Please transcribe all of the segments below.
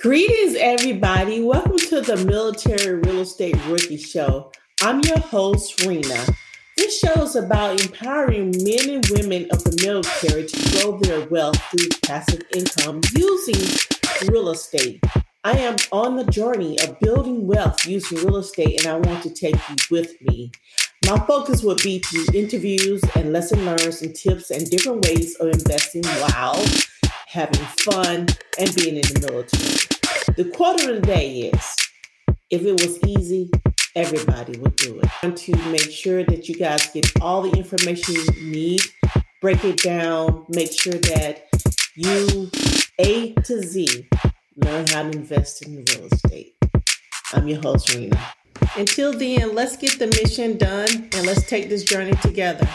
Greetings, everybody. Welcome to the Military Real Estate Rookie Show. I'm your host, Rena. This show is about empowering men and women of the military to grow their wealth through passive income using real estate. I am on the journey of building wealth using real estate, and I want to take you with me. My focus will be to interviews and lesson learns and tips and different ways of investing while having fun and being in the military. The quote of the day is if it was easy, everybody would do it. I want to make sure that you guys get all the information you need, break it down, make sure that you A to Z learn how to invest in real estate. I'm your host, Rena. Until then, let's get the mission done and let's take this journey together.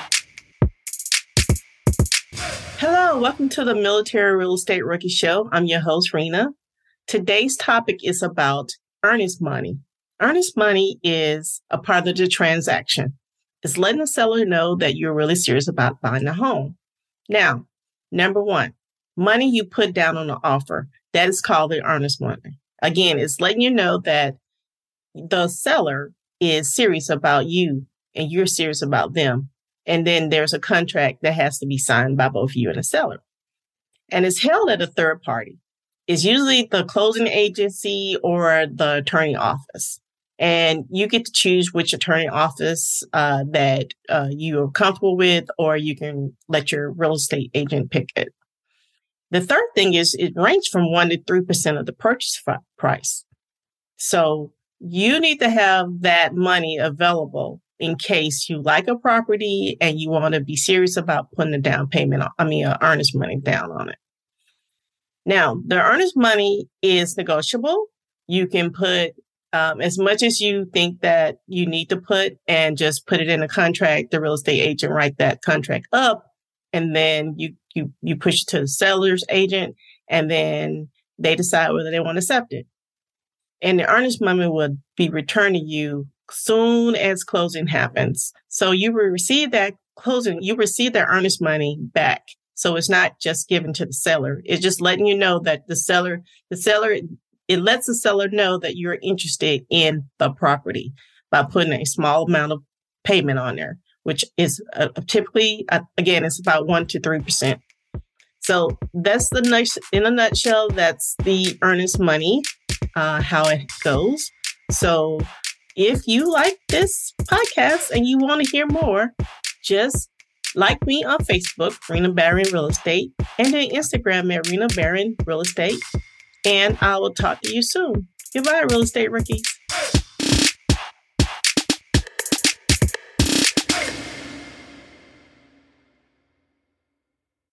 Hello, welcome to the Military Real Estate Rookie Show. I'm your host, Rena. Today's topic is about earnest money. Earnest money is a part of the transaction. It's letting the seller know that you're really serious about buying a home. Now, number one, money you put down on the offer, that is called the earnest money. Again, it's letting you know that the seller is serious about you and you're serious about them. And then there's a contract that has to be signed by both you and the seller. And it's held at a third party It's usually the closing agency or the attorney office. And you get to choose which attorney office uh, that uh, you are comfortable with, or you can let your real estate agent pick it. The third thing is it ranges from one to three percent of the purchase price. So you need to have that money available in case you like a property and you want to be serious about putting a down payment. On, I mean, uh, earnest money down on it. Now, the earnest money is negotiable. You can put um, as much as you think that you need to put and just put it in a contract. The real estate agent write that contract up, and then you you you push it to the seller's agent, and then they decide whether they want to accept it. And the earnest money will be returned to you soon as closing happens. So you will receive that closing, you receive that earnest money back so it's not just given to the seller. It's just letting you know that the seller, the seller, it lets the seller know that you're interested in the property by putting a small amount of payment on there, which is uh, typically, uh, again, it's about one to 3%. So that's the nice, in a nutshell, that's the earnest money, uh, how it goes. So if you like this podcast and you want to hear more, just like me on Facebook, Rena Barron Real Estate, and on Instagram at Rena Barron Real Estate. And I will talk to you soon. Goodbye, real estate rookies.